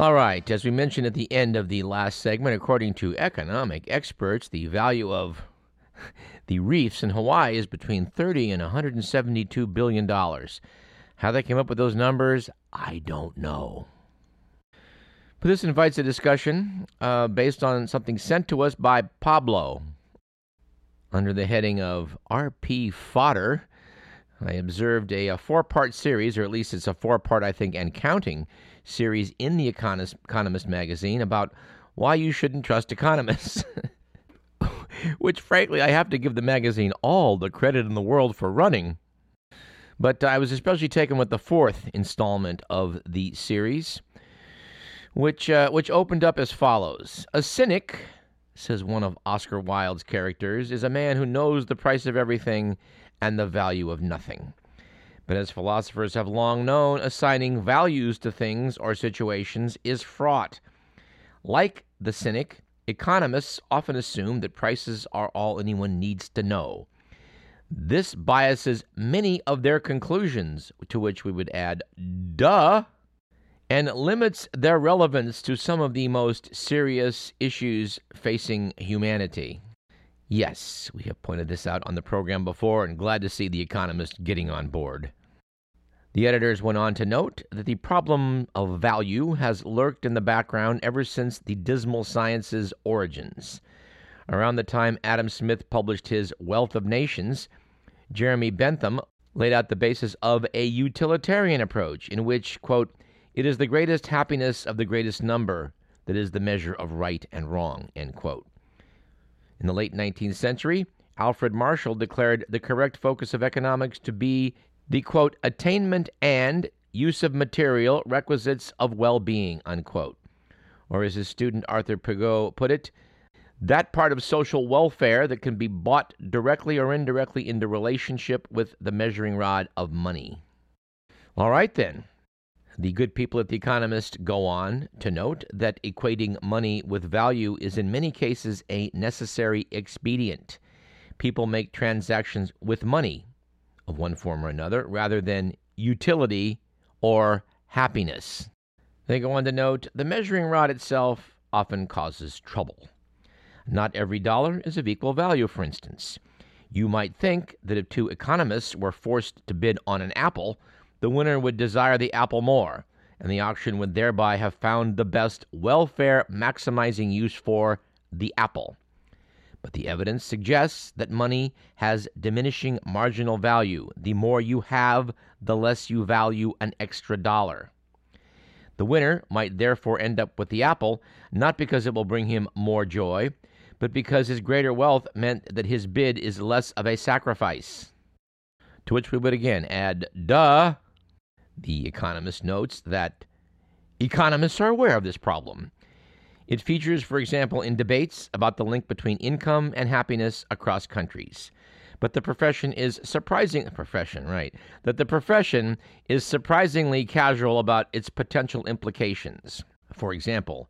All right, as we mentioned at the end of the last segment, according to economic experts, the value of the reefs in Hawaii is between 30 and 172 billion dollars. How they came up with those numbers, I don't know. But this invites a discussion uh, based on something sent to us by Pablo under the heading of RP Fodder. I observed a, a four part series, or at least it's a four part, I think, and counting series in the Economist, Economist magazine about why you shouldn't trust economists. Which, frankly, I have to give the magazine all the credit in the world for running. But I was especially taken with the fourth installment of the series, which, uh, which opened up as follows A cynic, says one of Oscar Wilde's characters, is a man who knows the price of everything and the value of nothing. But as philosophers have long known, assigning values to things or situations is fraught. Like the cynic, economists often assume that prices are all anyone needs to know. This biases many of their conclusions, to which we would add, duh, and limits their relevance to some of the most serious issues facing humanity. Yes, we have pointed this out on the program before, and glad to see The Economist getting on board. The editors went on to note that the problem of value has lurked in the background ever since the dismal science's origins. Around the time Adam Smith published his Wealth of Nations, Jeremy Bentham laid out the basis of a utilitarian approach in which, quote, it is the greatest happiness of the greatest number that is the measure of right and wrong, end quote. In the late 19th century, Alfred Marshall declared the correct focus of economics to be the quote attainment and use of material requisites of well-being unquote. Or as his student arthur Pigou put it that part of social welfare that can be bought directly or indirectly into relationship with the measuring rod of money. All right then. The good people at the economist go on to note that equating money with value is in many cases a necessary expedient. People make transactions with money of one form or another rather than utility or happiness. They go on to note the measuring rod itself often causes trouble. Not every dollar is of equal value, for instance. You might think that if two economists were forced to bid on an apple, the winner would desire the apple more, and the auction would thereby have found the best welfare maximizing use for the apple but the evidence suggests that money has diminishing marginal value. The more you have, the less you value an extra dollar. The winner might therefore end up with the apple, not because it will bring him more joy, but because his greater wealth meant that his bid is less of a sacrifice. To which we would again add, duh. The economist notes that economists are aware of this problem it features, for example, in debates about the link between income and happiness across countries. But the profession is surprising profession, right? That the profession is surprisingly casual about its potential implications. For example,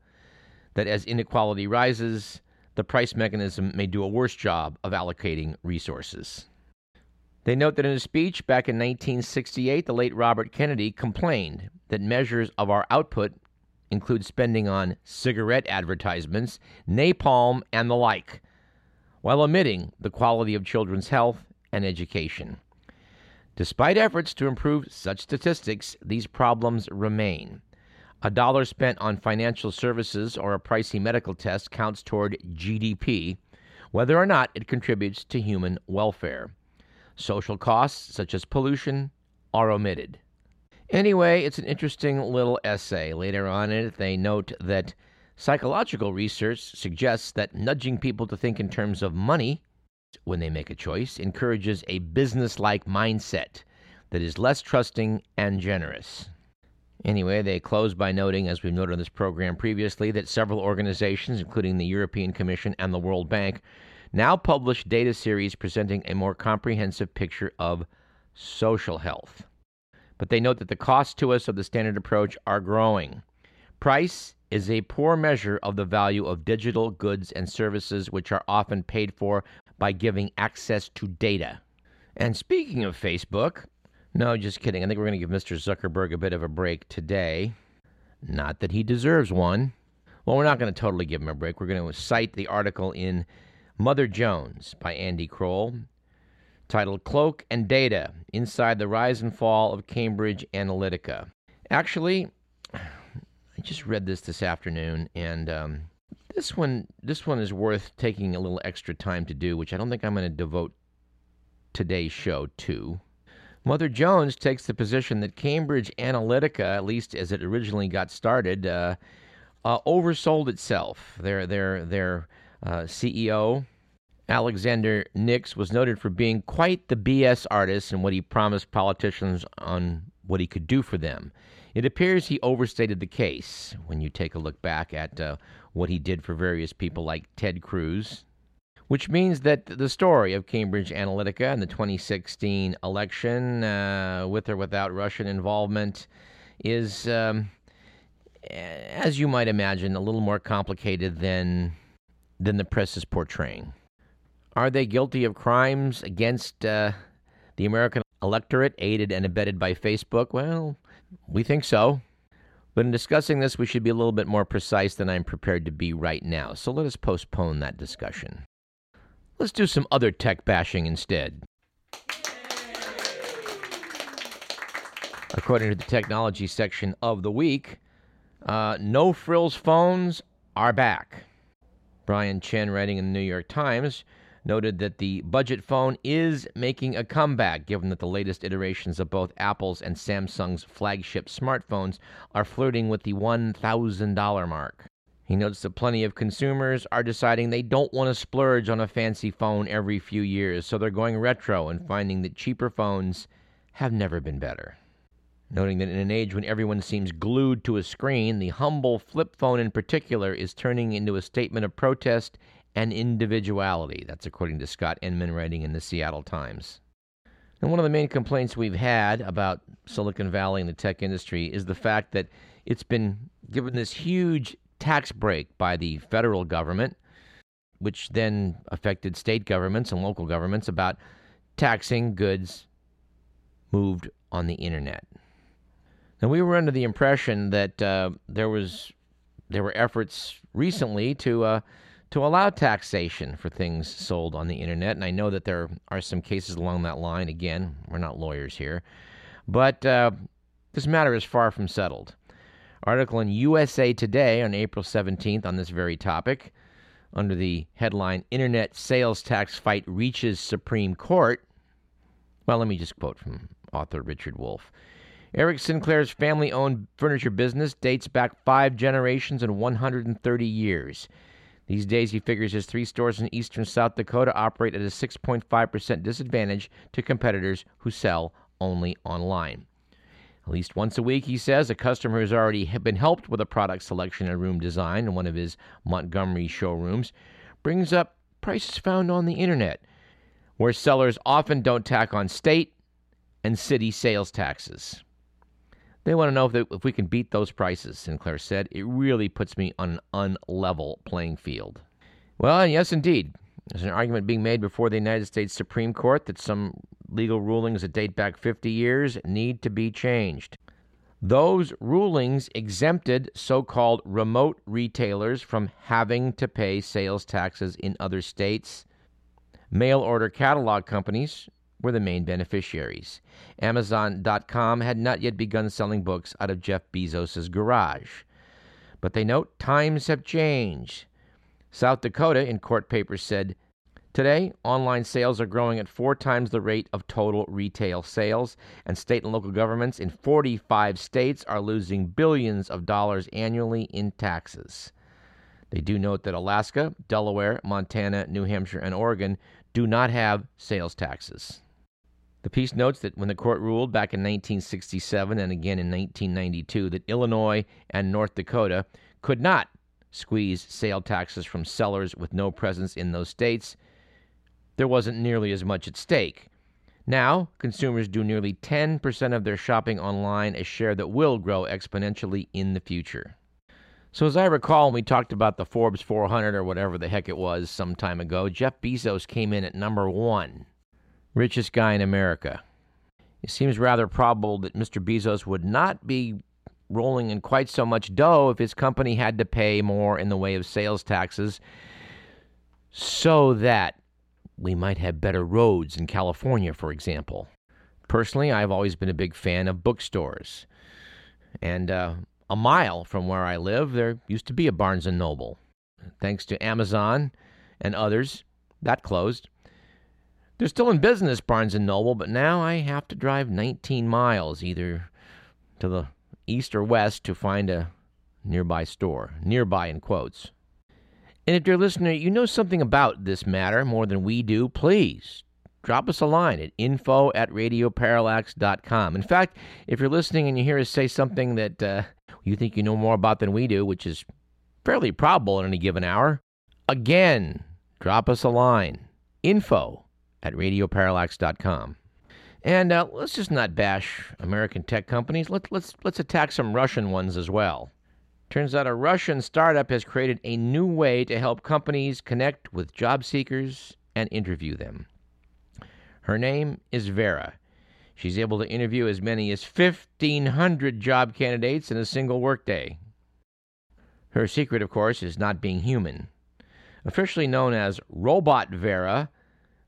that as inequality rises, the price mechanism may do a worse job of allocating resources. They note that in a speech back in 1968, the late Robert Kennedy complained that measures of our output include spending on cigarette advertisements, napalm, and the like, while omitting the quality of children's health and education. Despite efforts to improve such statistics, these problems remain. A dollar spent on financial services or a pricey medical test counts toward GDP, whether or not it contributes to human welfare. Social costs, such as pollution, are omitted. Anyway, it's an interesting little essay. Later on in it, they note that psychological research suggests that nudging people to think in terms of money when they make a choice encourages a business like mindset that is less trusting and generous. Anyway, they close by noting, as we've noted on this program previously, that several organizations, including the European Commission and the World Bank, now publish data series presenting a more comprehensive picture of social health but they note that the costs to us of the standard approach are growing. Price is a poor measure of the value of digital goods and services, which are often paid for by giving access to data. And speaking of Facebook, no, just kidding. I think we're going to give Mr. Zuckerberg a bit of a break today. Not that he deserves one. Well, we're not going to totally give him a break. We're going to cite the article in Mother Jones by Andy Kroll, titled Cloak and Data Inside the Rise and Fall of Cambridge Analytica. Actually, I just read this this afternoon, and um, this one this one is worth taking a little extra time to do, which I don't think I'm going to devote today's show to. Mother Jones takes the position that Cambridge Analytica, at least as it originally got started, uh, uh, oversold itself. Their their their uh, CEO Alexander Nix was noted for being quite the BS artist and what he promised politicians on what he could do for them. It appears he overstated the case when you take a look back at uh, what he did for various people like Ted Cruz, which means that the story of Cambridge Analytica and the 2016 election, uh, with or without Russian involvement, is, um, as you might imagine, a little more complicated than than the press is portraying. Are they guilty of crimes against uh, the American electorate, aided and abetted by Facebook? Well, we think so. But in discussing this, we should be a little bit more precise than I'm prepared to be right now. So let us postpone that discussion. Let's do some other tech bashing instead. According to the technology section of the week, uh, no frills phones are back. Brian Chen, writing in the New York Times, noted that the budget phone is making a comeback, given that the latest iterations of both Apple's and Samsung's flagship smartphones are flirting with the $1,000 mark. He notes that plenty of consumers are deciding they don't want to splurge on a fancy phone every few years, so they're going retro and finding that cheaper phones have never been better. Noting that in an age when everyone seems glued to a screen, the humble flip phone in particular is turning into a statement of protest and individuality. That's according to Scott Inman, writing in the Seattle Times. And one of the main complaints we've had about Silicon Valley and the tech industry is the fact that it's been given this huge tax break by the federal government, which then affected state governments and local governments about taxing goods moved on the internet. And we were under the impression that uh, there was there were efforts recently to uh, to allow taxation for things sold on the internet, and I know that there are some cases along that line. Again, we're not lawyers here, but uh, this matter is far from settled. Article in USA Today on April 17th on this very topic, under the headline Internet Sales Tax Fight Reaches Supreme Court. Well, let me just quote from author Richard Wolf. Eric Sinclair's family owned furniture business dates back five generations and 130 years. These days, he figures his three stores in eastern South Dakota operate at a 6.5% disadvantage to competitors who sell only online. At least once a week, he says, a customer has already been helped with a product selection and room design in one of his Montgomery showrooms brings up prices found on the internet, where sellers often don't tack on state and city sales taxes. They want to know if, they, if we can beat those prices, Sinclair said. It really puts me on an unlevel playing field. Well, yes, indeed. There's an argument being made before the United States Supreme Court that some legal rulings that date back 50 years need to be changed. Those rulings exempted so called remote retailers from having to pay sales taxes in other states. Mail order catalog companies were the main beneficiaries. Amazon.com had not yet begun selling books out of Jeff Bezos' garage. But they note times have changed. South Dakota, in court papers, said Today, online sales are growing at four times the rate of total retail sales, and state and local governments in 45 states are losing billions of dollars annually in taxes. They do note that Alaska, Delaware, Montana, New Hampshire, and Oregon do not have sales taxes. The piece notes that when the court ruled back in 1967 and again in 1992 that Illinois and North Dakota could not squeeze sale taxes from sellers with no presence in those states, there wasn't nearly as much at stake. Now, consumers do nearly 10% of their shopping online, a share that will grow exponentially in the future. So, as I recall, when we talked about the Forbes 400 or whatever the heck it was some time ago, Jeff Bezos came in at number one, richest guy in America. It seems rather probable that Mr. Bezos would not be rolling in quite so much dough if his company had to pay more in the way of sales taxes so that we might have better roads in California, for example. Personally, I've always been a big fan of bookstores. And uh, a mile from where I live, there used to be a Barnes and Noble. Thanks to Amazon and others, that closed. They're still in business, Barnes and Noble, but now I have to drive 19 miles either to the east or west to find a nearby store. Nearby in quotes. And if you're a listener, you know something about this matter more than we do, please drop us a line at info at radioparallax.com. In fact, if you're listening and you hear us say something that uh, you think you know more about than we do, which is fairly probable in any given hour, again, drop us a line. Info at radioparallax.com. And uh, let's just not bash American tech companies. Let, let's, let's attack some Russian ones as well. Turns out a Russian startup has created a new way to help companies connect with job seekers and interview them. Her name is Vera. She's able to interview as many as 1,500 job candidates in a single workday. Her secret, of course, is not being human. Officially known as Robot Vera,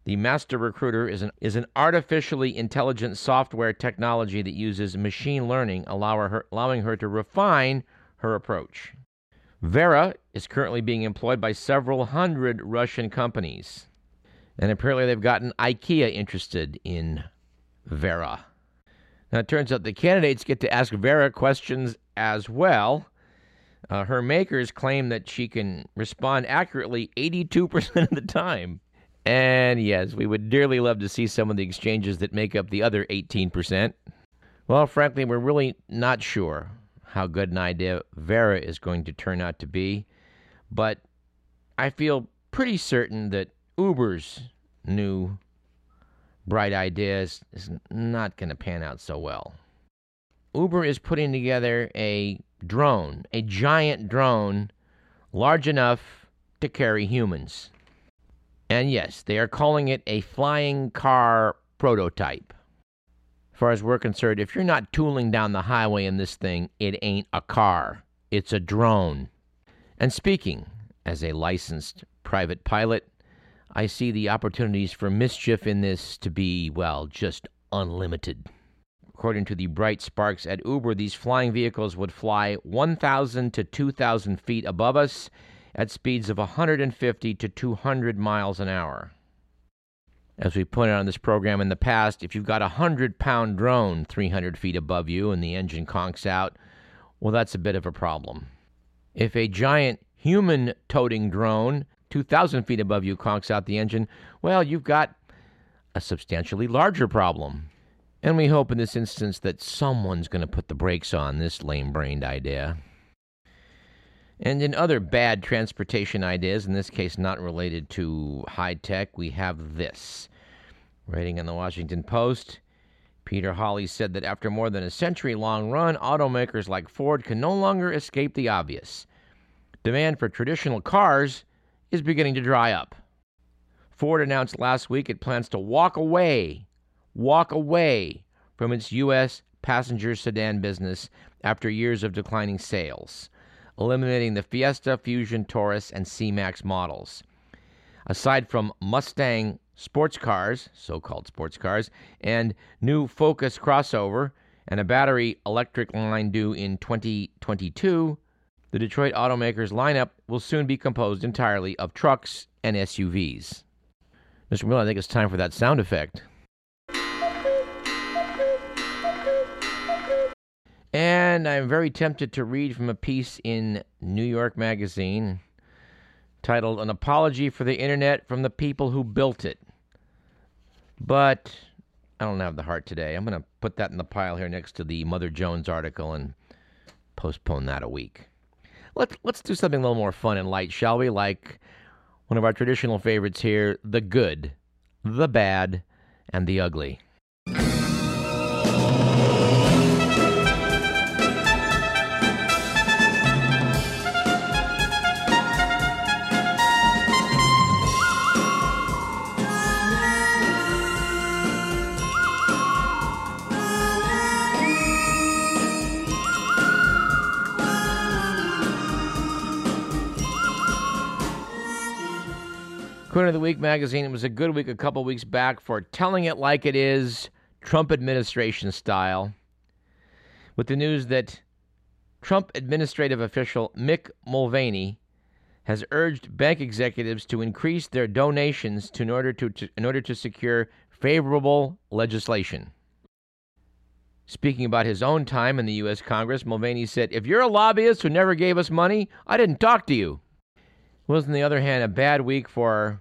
the Master Recruiter is an, is an artificially intelligent software technology that uses machine learning, allow her, allowing her to refine her approach. Vera is currently being employed by several hundred Russian companies. And apparently, they've gotten IKEA interested in Vera. Now, it turns out the candidates get to ask Vera questions as well. Uh, her makers claim that she can respond accurately 82% of the time. And yes, we would dearly love to see some of the exchanges that make up the other 18%. Well, frankly, we're really not sure how good an idea Vera is going to turn out to be, but I feel pretty certain that Uber's new bright idea is, is not going to pan out so well. Uber is putting together a drone, a giant drone large enough to carry humans. And yes, they are calling it a flying car prototype. As far as we're concerned, if you're not tooling down the highway in this thing, it ain't a car, it's a drone. And speaking as a licensed private pilot, I see the opportunities for mischief in this to be, well, just unlimited. According to the bright sparks at Uber, these flying vehicles would fly 1,000 to 2,000 feet above us at speeds of 150 to 200 miles an hour. As we pointed on this program in the past, if you've got a 100 pound drone 300 feet above you and the engine conks out, well, that's a bit of a problem. If a giant human toting drone 2,000 feet above you conks out the engine, well, you've got a substantially larger problem. And we hope in this instance that someone's going to put the brakes on this lame brained idea. And in other bad transportation ideas, in this case not related to high tech, we have this. Writing in the Washington Post, Peter Holley said that after more than a century long run, automakers like Ford can no longer escape the obvious. Demand for traditional cars is beginning to dry up. Ford announced last week it plans to walk away, walk away from its U.S. passenger sedan business after years of declining sales eliminating the Fiesta, Fusion, Taurus, and C-Max models. Aside from Mustang sports cars, so-called sports cars, and new Focus crossover and a battery electric line due in 2022, the Detroit automaker's lineup will soon be composed entirely of trucks and SUVs. Mr. Miller, I think it's time for that sound effect. And I'm very tempted to read from a piece in New York Magazine titled An Apology for the Internet from the People Who Built It. But I don't have the heart today. I'm going to put that in the pile here next to the Mother Jones article and postpone that a week. Let's, let's do something a little more fun and light, shall we? Like one of our traditional favorites here the good, the bad, and the ugly. According to the Week magazine, it was a good week a couple weeks back for telling it like it is, Trump administration style, with the news that Trump administrative official Mick Mulvaney has urged bank executives to increase their donations to, in, order to, to, in order to secure favorable legislation. Speaking about his own time in the U.S. Congress, Mulvaney said, If you're a lobbyist who never gave us money, I didn't talk to you was, on the other hand, a bad week for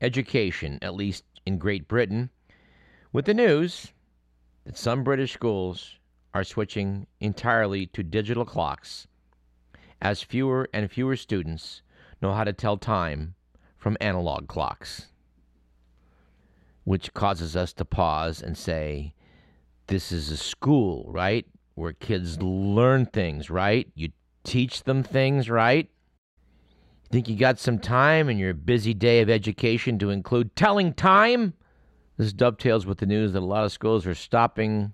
education, at least in Great Britain, with the news that some British schools are switching entirely to digital clocks as fewer and fewer students know how to tell time from analog clocks. Which causes us to pause and say, This is a school, right? Where kids learn things, right? You teach them things, right? Think you got some time in your busy day of education to include telling time? This dovetails with the news that a lot of schools are stopping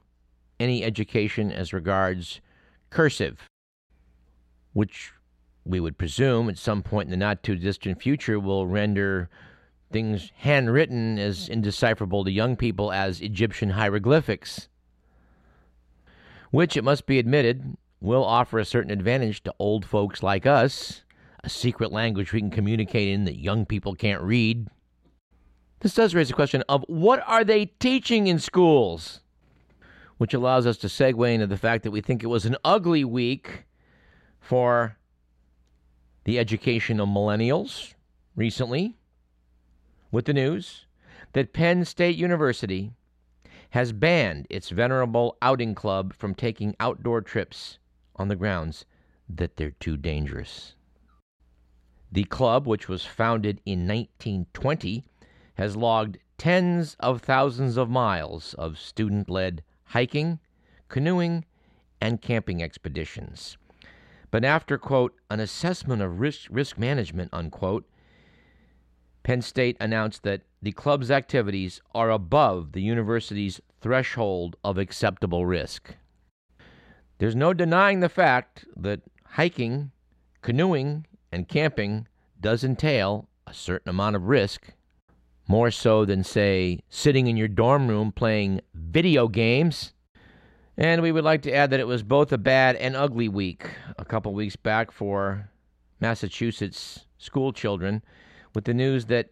any education as regards cursive, which we would presume at some point in the not too distant future will render things handwritten as indecipherable to young people as Egyptian hieroglyphics, which, it must be admitted, will offer a certain advantage to old folks like us a secret language we can communicate in that young people can't read. This does raise the question of what are they teaching in schools? Which allows us to segue into the fact that we think it was an ugly week for the education of millennials recently with the news that Penn State University has banned its venerable outing club from taking outdoor trips on the grounds that they're too dangerous. The club, which was founded in 1920, has logged tens of thousands of miles of student led hiking, canoeing, and camping expeditions. But after, quote, an assessment of risk, risk management, unquote, Penn State announced that the club's activities are above the university's threshold of acceptable risk. There's no denying the fact that hiking, canoeing, and camping does entail a certain amount of risk, more so than, say, sitting in your dorm room playing video games. And we would like to add that it was both a bad and ugly week a couple weeks back for Massachusetts school children with the news that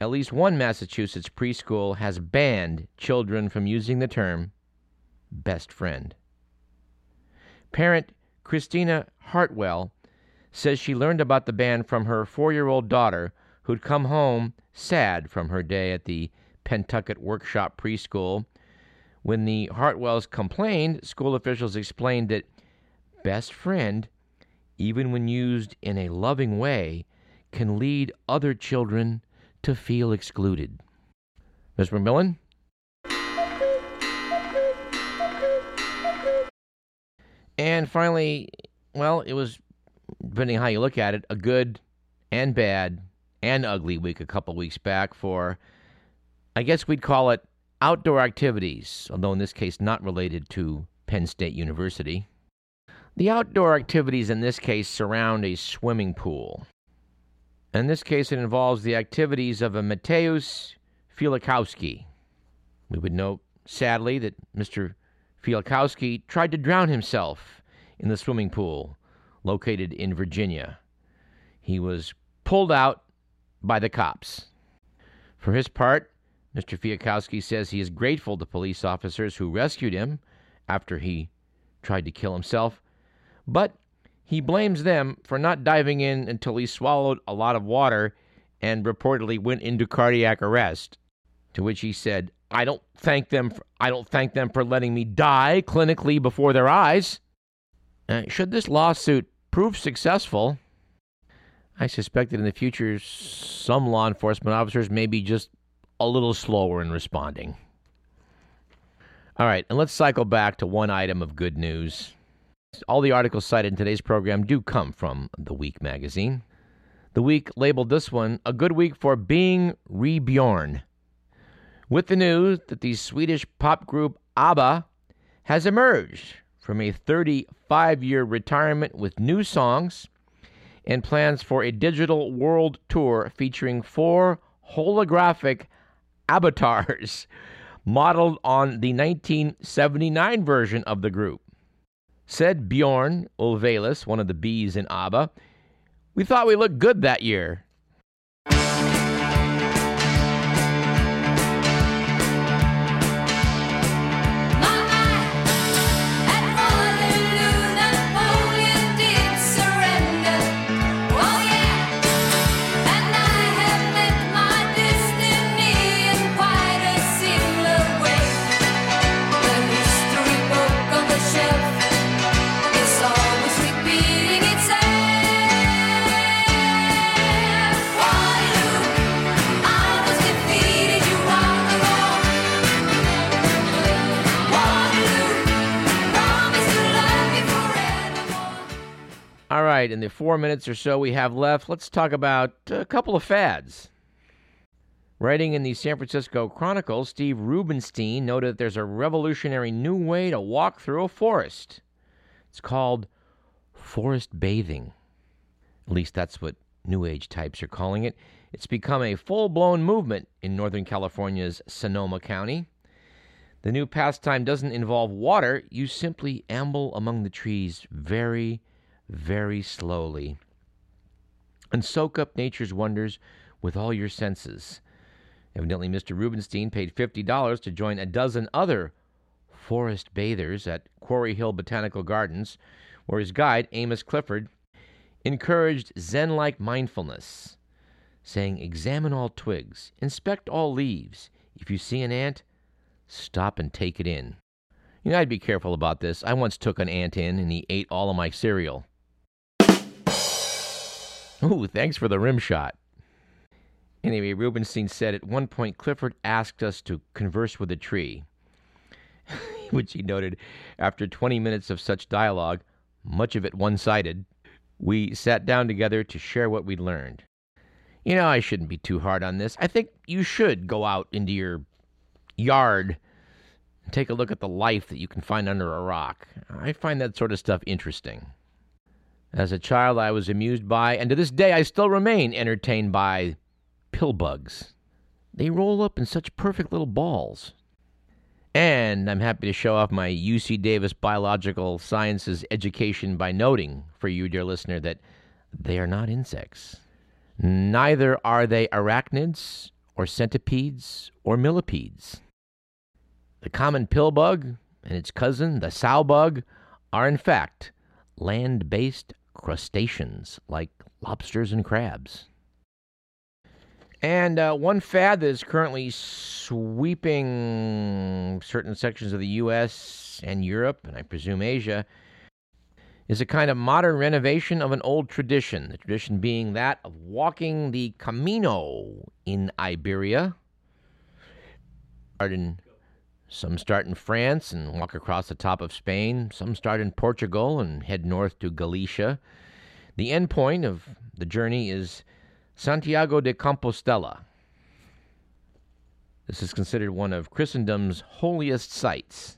at least one Massachusetts preschool has banned children from using the term best friend. Parent Christina Hartwell says she learned about the ban from her four year old daughter, who'd come home sad from her day at the Pentucket Workshop Preschool. When the Hartwells complained, school officials explained that best friend, even when used in a loving way, can lead other children to feel excluded. Ms. McMillan? And finally, well, it was depending how you look at it, a good and bad and ugly week a couple weeks back for, I guess we'd call it outdoor activities, although in this case not related to Penn State University. The outdoor activities in this case surround a swimming pool. In this case, it involves the activities of a Mateusz Fijalkowski. We would note, sadly, that Mr. Fijalkowski tried to drown himself in the swimming pool located in Virginia. He was pulled out by the cops. For his part, Mr. Fijalkowski says he is grateful to police officers who rescued him after he tried to kill himself, but he blames them for not diving in until he swallowed a lot of water and reportedly went into cardiac arrest. To which he said, "I don't thank them for, I don't thank them for letting me die clinically before their eyes." Uh, should this lawsuit prove successful, I suspect that in the future, some law enforcement officers may be just a little slower in responding. All right, and let's cycle back to one item of good news. All the articles cited in today's program do come from The Week magazine. The Week labeled this one a good week for being reborn, with the news that the Swedish pop group ABBA has emerged from a 35 year retirement with new songs and plans for a digital world tour featuring four holographic avatars modeled on the 1979 version of the group. Said Bjorn Ulvaeus, one of the bees in ABBA, we thought we looked good that year. Right, in the four minutes or so we have left, let's talk about a couple of fads. Writing in the San Francisco Chronicle, Steve Rubenstein noted that there's a revolutionary new way to walk through a forest. It's called forest bathing. At least that's what New Age types are calling it. It's become a full blown movement in Northern California's Sonoma County. The new pastime doesn't involve water, you simply amble among the trees very, very slowly and soak up nature's wonders with all your senses. Evidently, Mr. Rubenstein paid $50 to join a dozen other forest bathers at Quarry Hill Botanical Gardens, where his guide, Amos Clifford, encouraged Zen like mindfulness, saying, Examine all twigs, inspect all leaves. If you see an ant, stop and take it in. You know, I'd be careful about this. I once took an ant in, and he ate all of my cereal. Ooh, thanks for the rim shot. Anyway, Rubenstein said at one point Clifford asked us to converse with a tree, which he noted after 20 minutes of such dialogue, much of it one sided, we sat down together to share what we'd learned. You know, I shouldn't be too hard on this. I think you should go out into your yard and take a look at the life that you can find under a rock. I find that sort of stuff interesting. As a child, I was amused by, and to this day, I still remain entertained by, pillbugs. They roll up in such perfect little balls. And I'm happy to show off my UC Davis Biological Sciences education by noting for you, dear listener, that they are not insects. Neither are they arachnids or centipedes or millipedes. The common pillbug and its cousin, the sow bug, are in fact land based crustaceans like lobsters and crabs. And uh, one fad that is currently sweeping certain sections of the U.S. and Europe, and I presume Asia, is a kind of modern renovation of an old tradition. The tradition being that of walking the Camino in Iberia. Some start in France and walk across the top of Spain. Some start in Portugal and head north to Galicia. The end point of the journey is Santiago de Compostela. This is considered one of Christendom's holiest sites.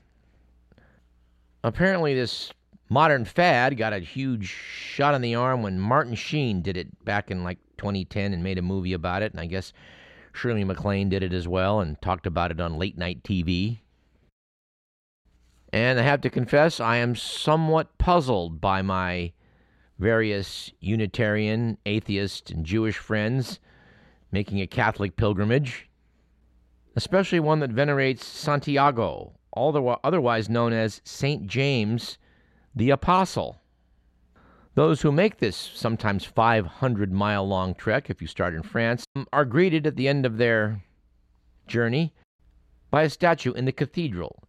Apparently, this modern fad got a huge shot in the arm when Martin Sheen did it back in like 2010 and made a movie about it. And I guess Shirley MacLaine did it as well and talked about it on late night TV. And I have to confess, I am somewhat puzzled by my various Unitarian, atheist, and Jewish friends making a Catholic pilgrimage, especially one that venerates Santiago, otherwise known as St. James the Apostle. Those who make this sometimes 500 mile long trek, if you start in France, are greeted at the end of their journey by a statue in the cathedral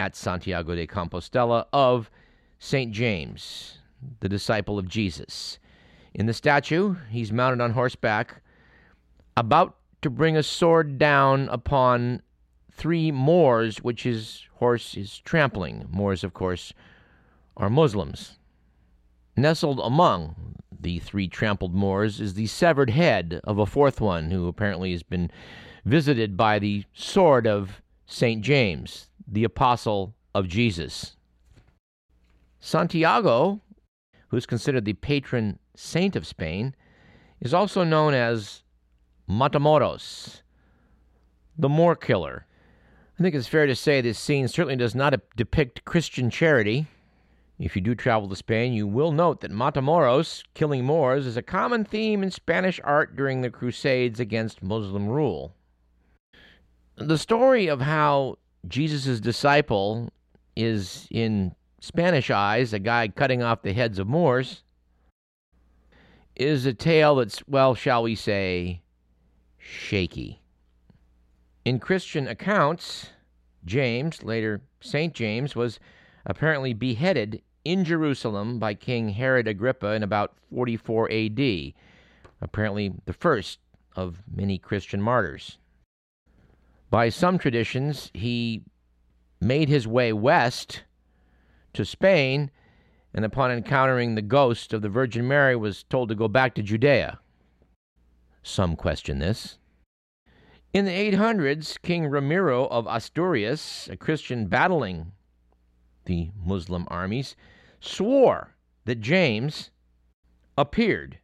at Santiago de Compostela of St. James, the disciple of Jesus. In the statue, he's mounted on horseback, about to bring a sword down upon three Moors, which his horse is trampling. Moors, of course, are Muslims. Nestled among the three trampled Moors is the severed head of a fourth one, who apparently has been visited by the sword of St. James, the apostle of Jesus. Santiago, who's considered the patron saint of Spain, is also known as Matamoros, the Moor Killer. I think it's fair to say this scene certainly does not depict Christian charity. If you do travel to Spain, you will note that Matamoros, killing Moors, is a common theme in Spanish art during the Crusades against Muslim rule. The story of how Jesus' disciple is, in Spanish eyes, a guy cutting off the heads of Moors, is a tale that's, well, shall we say, shaky. In Christian accounts, James, later St. James, was apparently beheaded in Jerusalem by King Herod Agrippa in about 44 AD, apparently the first of many Christian martyrs. By some traditions, he made his way west to Spain and upon encountering the ghost of the Virgin Mary was told to go back to Judea. Some question this. In the 800s, King Ramiro of Asturias, a Christian battling the Muslim armies, swore that James appeared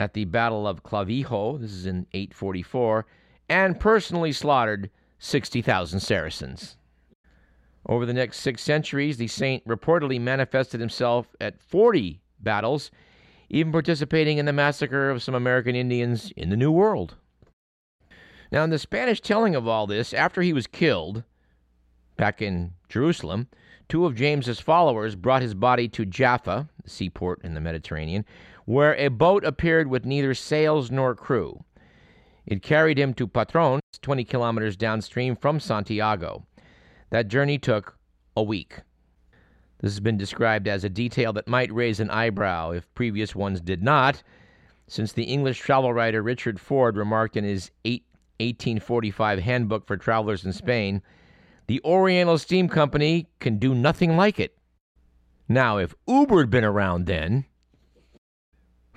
at the Battle of Clavijo, this is in 844, and personally slaughtered 60,000 Saracens. Over the next six centuries, the saint reportedly manifested himself at 40 battles, even participating in the massacre of some American Indians in the New World. Now, in the Spanish telling of all this, after he was killed back in Jerusalem, two of James's followers brought his body to Jaffa, the seaport in the Mediterranean, where a boat appeared with neither sails nor crew. It carried him to Padrón, 20 kilometers downstream from Santiago. That journey took a week. This has been described as a detail that might raise an eyebrow if previous ones did not, since the English travel writer Richard Ford remarked in his 1845 Handbook for Travelers in Spain, the Oriental Steam Company can do nothing like it. Now, if Uber had been around then,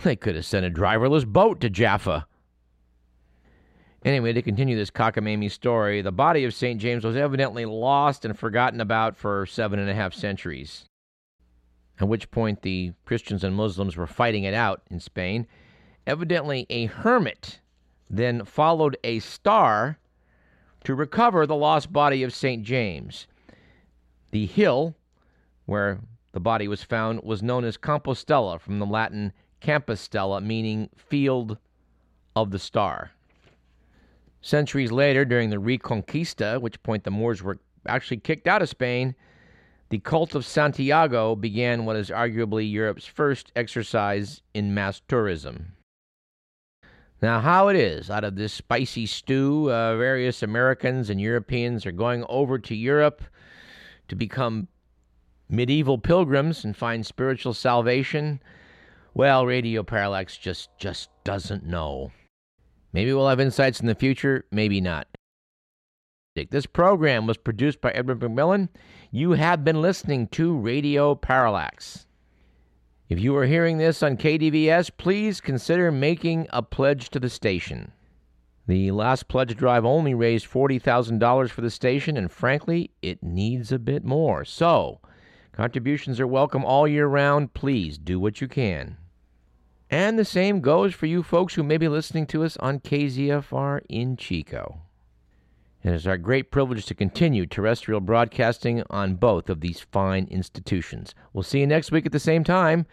they could have sent a driverless boat to Jaffa. Anyway, to continue this cockamamie story, the body of St. James was evidently lost and forgotten about for seven and a half centuries, at which point the Christians and Muslims were fighting it out in Spain. Evidently, a hermit then followed a star to recover the lost body of St. James. The hill where the body was found was known as Compostela from the Latin Campostella, meaning field of the star. Centuries later, during the Reconquista, which point the Moors were actually kicked out of Spain, the cult of Santiago began what is arguably Europe's first exercise in mass tourism. Now, how it is, out of this spicy stew, uh, various Americans and Europeans are going over to Europe to become medieval pilgrims and find spiritual salvation. Well, Radio Parallax just just doesn't know. Maybe we'll have insights in the future, maybe not. This program was produced by Edward McMillan. You have been listening to Radio Parallax. If you are hearing this on KDVS, please consider making a pledge to the station. The last pledge drive only raised $40,000 for the station, and frankly, it needs a bit more. So, contributions are welcome all year round. Please do what you can. And the same goes for you folks who may be listening to us on KZFR in Chico. It is our great privilege to continue terrestrial broadcasting on both of these fine institutions. We'll see you next week at the same time.